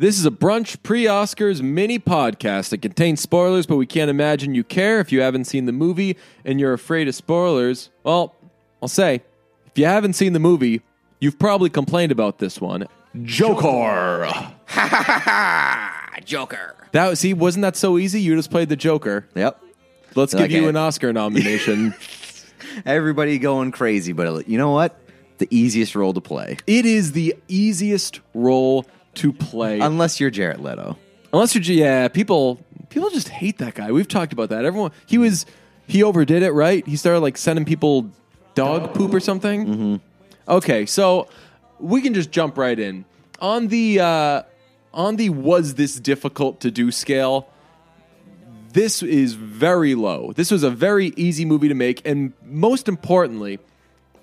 This is a brunch pre Oscars mini podcast. It contains spoilers, but we can't imagine you care if you haven't seen the movie and you're afraid of spoilers. Well, I'll say, if you haven't seen the movie, you've probably complained about this one. Joker. Ha ha ha! Joker. That see, wasn't that so easy? You just played the Joker. Yep. Let's give Like you an Oscar nomination. Everybody going crazy, but you know what? The easiest role to play, it is the easiest role to play. unless you're Jared Leto. Unless you're, yeah, people people just hate that guy. We've talked about that. Everyone, he was he overdid it, right? He started like sending people dog poop or something. Mm-hmm. Okay, so we can just jump right in on the uh, on the was this difficult to do scale. This is very low. This was a very easy movie to make, and most importantly,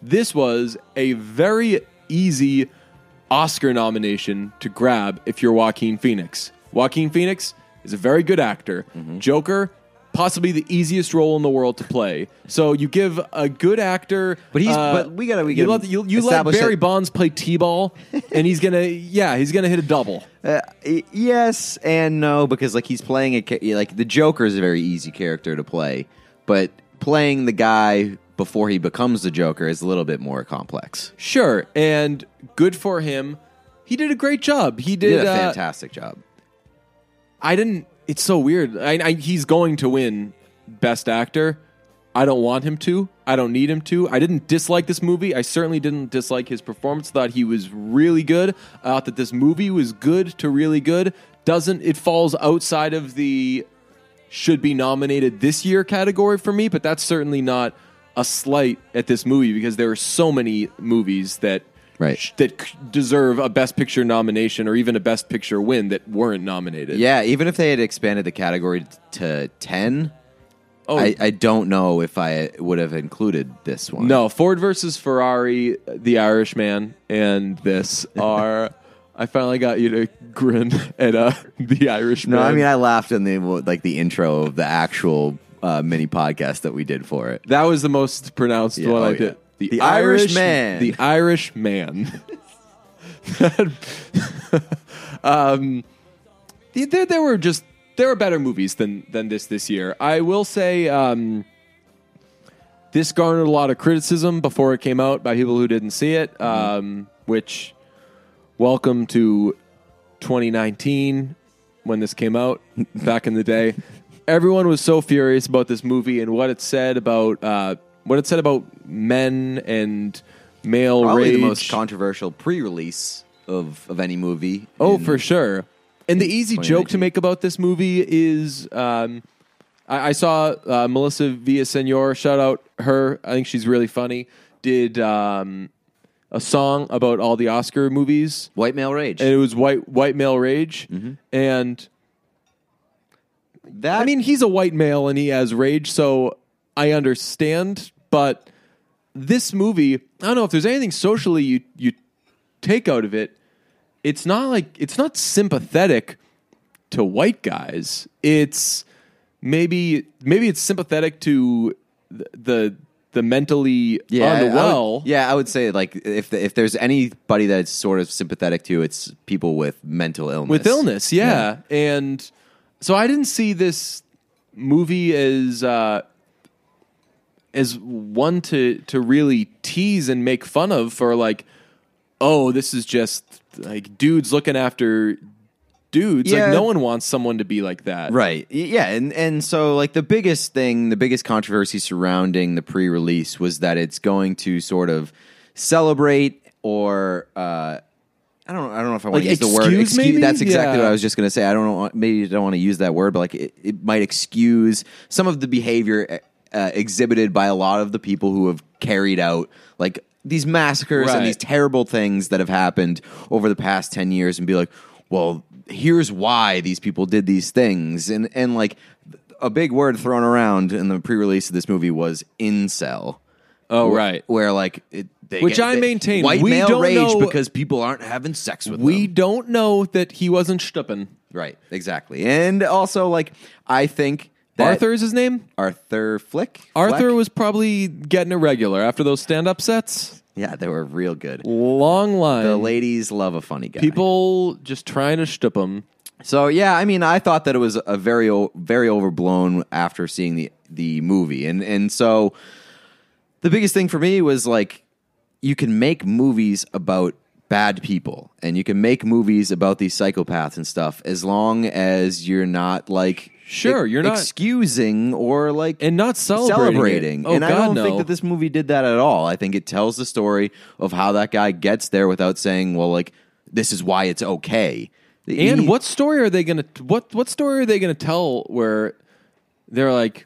this was a very easy Oscar nomination to grab if you're Joaquin Phoenix. Joaquin Phoenix is a very good actor. Joker, possibly the easiest role in the world to play. So you give a good actor, But he's- uh, but we gotta- we you let, you, you let Barry that- Bonds play t-ball, and he's gonna yeah he's gonna hit a double. Uh, yes and no because like he's playing a like the Joker is a very easy character to play, but playing the guy before he becomes the Joker is a little bit more complex. Sure, and good for him. He did a great job. He He did, did a uh, fantastic job. I didn't. It's so weird. I, I, he's going to win Best Actor. I don't want him to. I don't need him to. I didn't dislike this movie. I certainly didn't dislike his performance. Thought he was really good. I thought that this movie was good to really good. Doesn't it falls outside of the should be nominated this year category for me? But that's certainly not a slight at this movie because there are so many movies that Right. that c- deserve a Best Picture nomination or even a Best Picture win that weren't nominated. Yeah, even if they had expanded the category t- to ten, Oh, I, I don't know if I would have included this one. No, Ford versus Ferrari, The Irishman, and this are. I finally got you to grin at uh, The Irishman. no. I mean, I laughed in the like the intro of the actual uh, mini podcast that we did for it. that was the most pronounced Yeah, one oh, I yeah. did. The Irishman. The Irish man. um, there, there were just there were better movies than than this this year. I will say. Um, this garnered a lot of criticism before it came out by people who didn't see it. Um, which, welcome to 2019 when this came out back in the day. Everyone was so furious about this movie and what it said about uh, what it said about men and male Probably rage. the most controversial pre-release of of any movie. Oh, in- for sure. And the easy joke to make about this movie is um, I, I saw uh, Melissa Villasenor, shout out her. I think she's really funny. Did um, a song about all the Oscar movies, white male rage. and it was white white male rage. Mm-hmm. And that I mean, he's a white male and he has rage, so I understand. But this movie, I don't know if there's anything socially you you take out of it. It's not like it's not sympathetic to white guys. It's maybe maybe it's sympathetic to the the, the mentally I- I would- yeah, I would say like if if there's anybody that's sort of sympathetic to, it's people with mental illness. with illness yeah. and so i didn't see this movie as uh as one to to really tease and make fun of for like oh this is just like dudes looking after dudes Yeah. like no one wants someone to be like that Right. Yeah, and and so like the biggest thing, the biggest controversy surrounding the pre-release was that it's going to sort of celebrate or uh I don't I don't know if I want Like to use the word excuse, maybe? That's exactly Yeah. what I was just going to say. I don't know maybe I don't want to use that word, but like it, it might excuse some of the behavior uh, exhibited by a lot of the people who have carried out like these massacres Right. and these terrible things that have happened over the past 10 years and be like, well, here's why these people did these things. And, and like a big word thrown around in the pre release of this movie was incel. oh Where- right Where like, it, they Which get- I they- maintain, white we male don't rage know- because people aren't having sex with we them. don't know that he wasn't stuppen Right, exactly. And also, like, I think that arthur is his name Arthur Flick. arthur Fleck? was probably getting irregular after those stand-up sets Yeah, they were real good. Long line. The ladies love a funny guy. People just trying to shtup him. So yeah, I mean, I thought that it was a very o- very overblown after seeing the the movie, and and so the biggest thing for me was like you can make movies about bad people, and you can make movies about these psychopaths and stuff as long as you're not like Sure, you're not- excusing or like And not celebrating. celebrating. Oh, and I don't no. think that this movie did that at all. I think it tells the story of how that guy gets there without saying, "Well, like this is why it's okay." And He- what story are they gonna what what story are they gonna tell where they're like,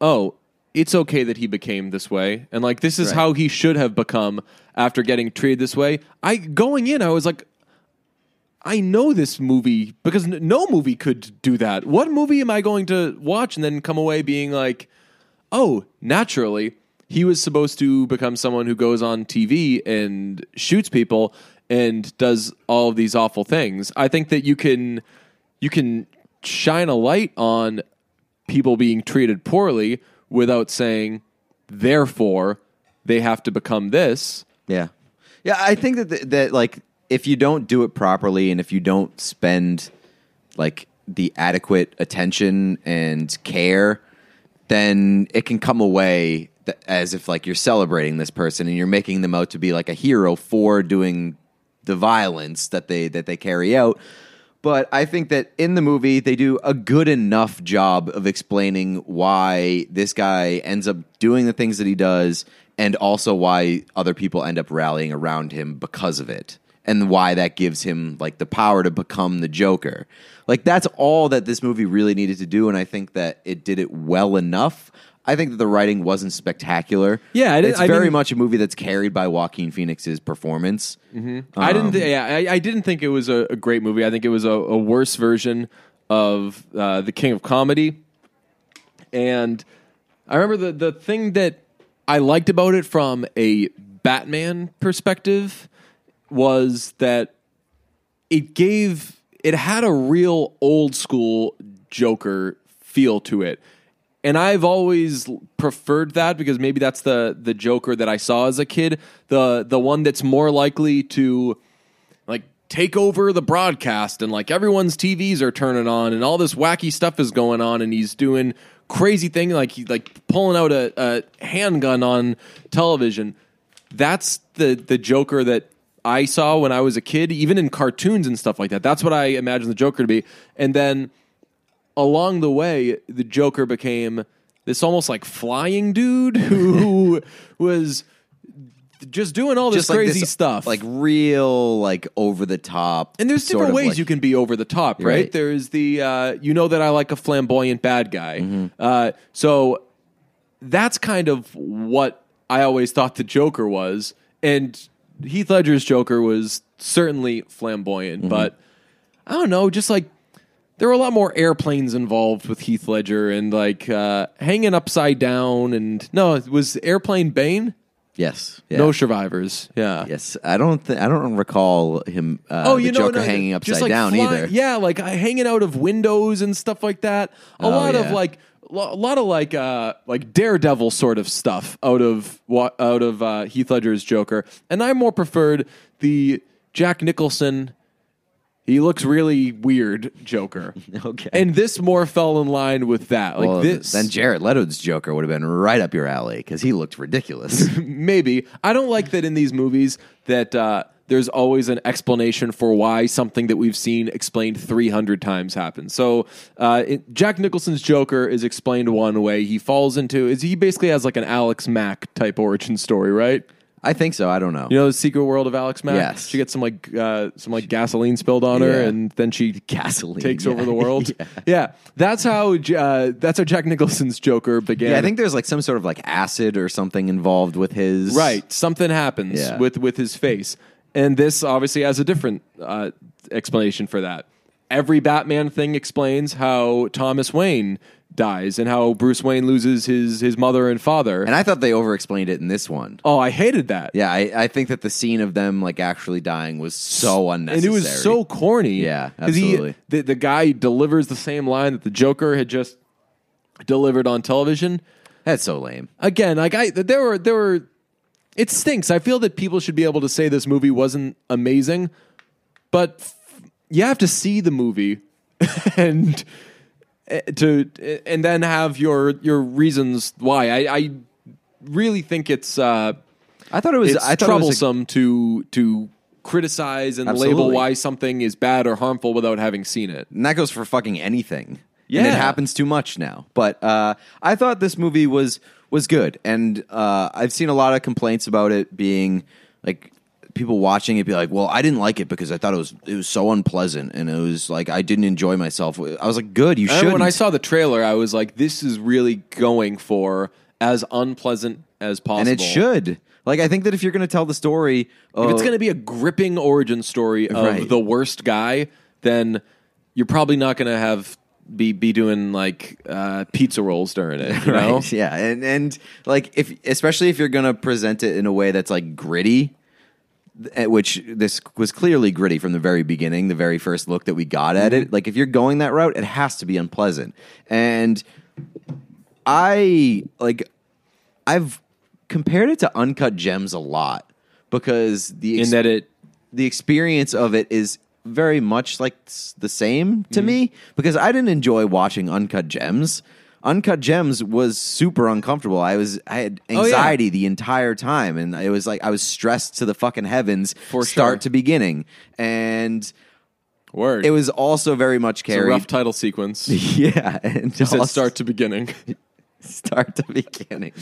oh, it's okay that he became this way, and like this is Right. how he should have become after getting treated this way. I going in, I was like, I know this movie because n- no movie could do that. What movie am I going to watch and then come away being like, oh, naturally, he was supposed to become someone who goes on TV and shoots people and does all of these awful things. I think that you can you can shine a light on people being treated poorly without saying therefore they have to become this. Yeah, yeah. I think that th- that like if you don't do it properly and if you don't spend like the adequate attention and care, then it can come away th- as if like you're celebrating this person and you're making them out to be like a hero for doing the violence that they that they carry out. But I think that in the movie they do a good enough job of explaining why this guy ends up doing the things that he does and also why other people end up rallying around him because of it and why that gives him like the power to become the Joker. Like that's all that this movie really needed to do and I think that it did it well enough. I think that the writing wasn't spectacular. Yeah, I didn't- it's I very much a movie that's carried by Joaquin Phoenix's performance. I didn't. Th- yeah, I, I didn't think it was a, a great movie. I think it was a, a worse version of uh, the King of Comedy. And I remember the the thing that I liked about it from a Batman perspective was that it gave it had a real old school Joker feel to it. And I've always preferred that because maybe that's the the Joker that I saw as a kid, the the one that's more likely to like take over the broadcast and like everyone's TVs are turning on and all this wacky stuff is going on and he's doing crazy thing like he like pulling out a, a handgun on television. That's the the Joker that I saw when I was a kid, even in cartoons and stuff like that. That's what I imagine the Joker to be. And then along the way, the Joker became this almost like flying dude who was just doing all this Just like crazy this, stuff. like real, like over the top. and there's different ways you can be over the top, right? Right. There's the uh, you know that I like a flamboyant bad guy. Mm-hmm. Uh, so that's kind of what I always thought the Joker was, and Heath Ledger's Joker was certainly flamboyant, Mm-hmm. but I don't know, just like there were a lot more airplanes involved with Heath Ledger and like uh, hanging upside down, and no, it was airplane Bane. Yes. Yeah. No survivors. Yeah. Yes, I don't. Th- I don't recall him. Uh, Oh, the you know, Joker no, hanging upside like, down fly- either. Yeah, like uh, hanging out of windows and stuff like that. A Oh, lot of like a lot of like uh like daredevil sort of stuff out of what out of uh, Heath Ledger's Joker, and I more preferred the Jack Nicholson. He looks really weird Joker. Okay. And this more fell in line with that. Like well, this then Jared Leto's Joker would have been right up your alley because he looked ridiculous. maybe I don't like that in these movies that uh, there's always an explanation for why something that we've seen explained 300 times happens. So uh, it, Jack Nicholson's Joker is explained one way. He falls into is he basically has like an Alex Mack type origin story, right? I think so. I don't know. You know the secret world of Alex Mack. Yes. she gets some like uh, some like gasoline spilled on her, Yeah. and then she Gasoline, takes yeah. over the world. Yeah. yeah. that's how uh, that's how Jack Nicholson's Joker began. yeah, I think there's like some sort of like acid or something involved with his. Right. Something happens Yeah. with with his face, and this obviously has a different uh, explanation for that. Every Batman thing explains how Thomas Wayne dies and how Bruce Wayne loses his his mother and father. And I thought they over-explained it in this one. oh, I hated that. Yeah, I, I think that the scene of them like actually dying was so unnecessary. And unnecessary. it was so corny. Yeah, 'Cause he- absolutely. the, the guy delivers the same line that the Joker had just delivered on television. that's so lame. again, like I there were there were it stinks. I feel that people should be able to say this movie wasn't amazing, but you have to see the movie and uh, to and then have your your reasons why. I, I really think it's uh, I thought it was. it's I thought it was a- troublesome to to criticize and label why something is bad or harmful without having seen it. And that goes for fucking anything. And Yeah. it happens too much now. But uh, I thought this movie was was good, and uh, I've seen a lot of complaints about it being like people watching it be like, "Well, I didn't like it because I thought it was it was so unpleasant, and it was like I didn't enjoy myself." I was like, "Good, you should." when I saw the trailer, I was like, "This is really going for as unpleasant as possible." and it should. Like, I think that if you're going to tell the story, If uh, it's going to be a gripping origin story of Right. the worst guy, then you're probably not going to have be be doing like uh, pizza rolls during it. You know? Right, yeah, and and like if especially if you're gonna present it in a way that's like gritty, which this was clearly gritty from the very beginning, the very first look that we got at Mm-hmm. it. Like if you're going that route, it has to be unpleasant. And I like I've compared it to Uncut Gems a lot because the In that it the experience of it is very much like the same to Mm-hmm. me because I didn't enjoy watching Uncut Gems. Uncut Gems was super uncomfortable. I was I had Oh, yeah. anxiety the entire time and it was like I was stressed to the fucking heavens For start sure. to beginning. And word. it was also very much It's a carried rough title sequence. yeah, and also- start to beginning. start to beginning.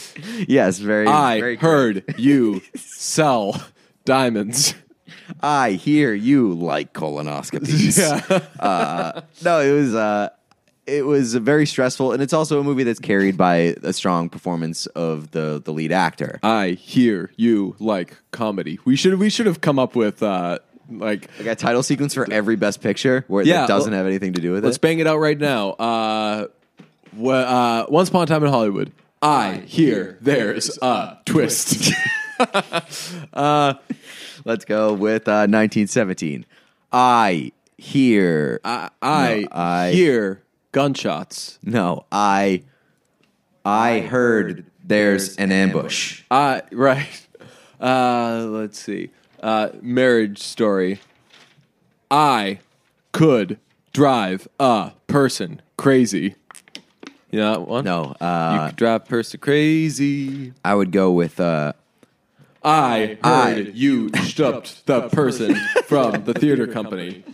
Yes, very I very heard correct. you sell diamonds. I hear you like colonoscopies. uh, no, it was uh, it was very stressful, and it's also a movie that's carried by a strong performance of the the lead actor. I hear you like comedy. We should we should have come up with uh like Like a title sequence for every Best Picture where Yeah, that doesn't well, have anything to do with it. let's bang it out right now. Uh, wha- uh Once Upon a Time in Hollywood. I hear there's a twist. Let's go with uh, 1917. I hear. I, I, No, I- hear gunshots. no, I. I heard there's an ambush. I right. Uh, let's see. Uh, marriage story. I could drive a person crazy. You know that one? No, you uh, could drive a person crazy. I would go with. Uh, I heard I- you stopped the person from the theater company.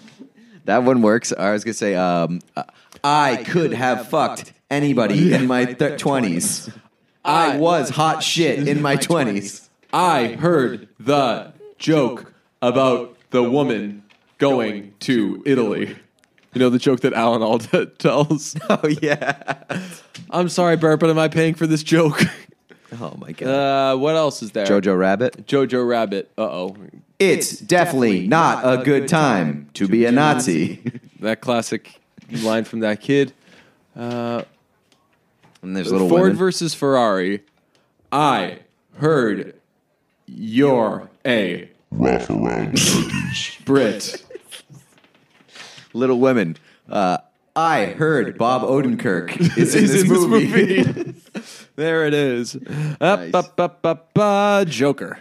That one works. I was gonna say, um, uh, I could have fucked anybody in my twenties. I was hot shit in my twenties. I heard the joke about the woman going to Italy. You know the joke that Alan Alda tells. Oh yeah. I'm sorry, Bert, but am I paying for this joke? Oh my god. Uh, what else is there? Jojo Rabbit. Jojo Rabbit. Uh oh. It's definitely not a good time to be a Nazi. That classic line from that kid. Uh, And there's little Ford women. versus Ferrari. I heard you're a Rough around the. Brit. Little Women. Uh, I heard Bob Odenkirk is in this movie. there it is. Up, Nice. up, up, up, uh, Joker.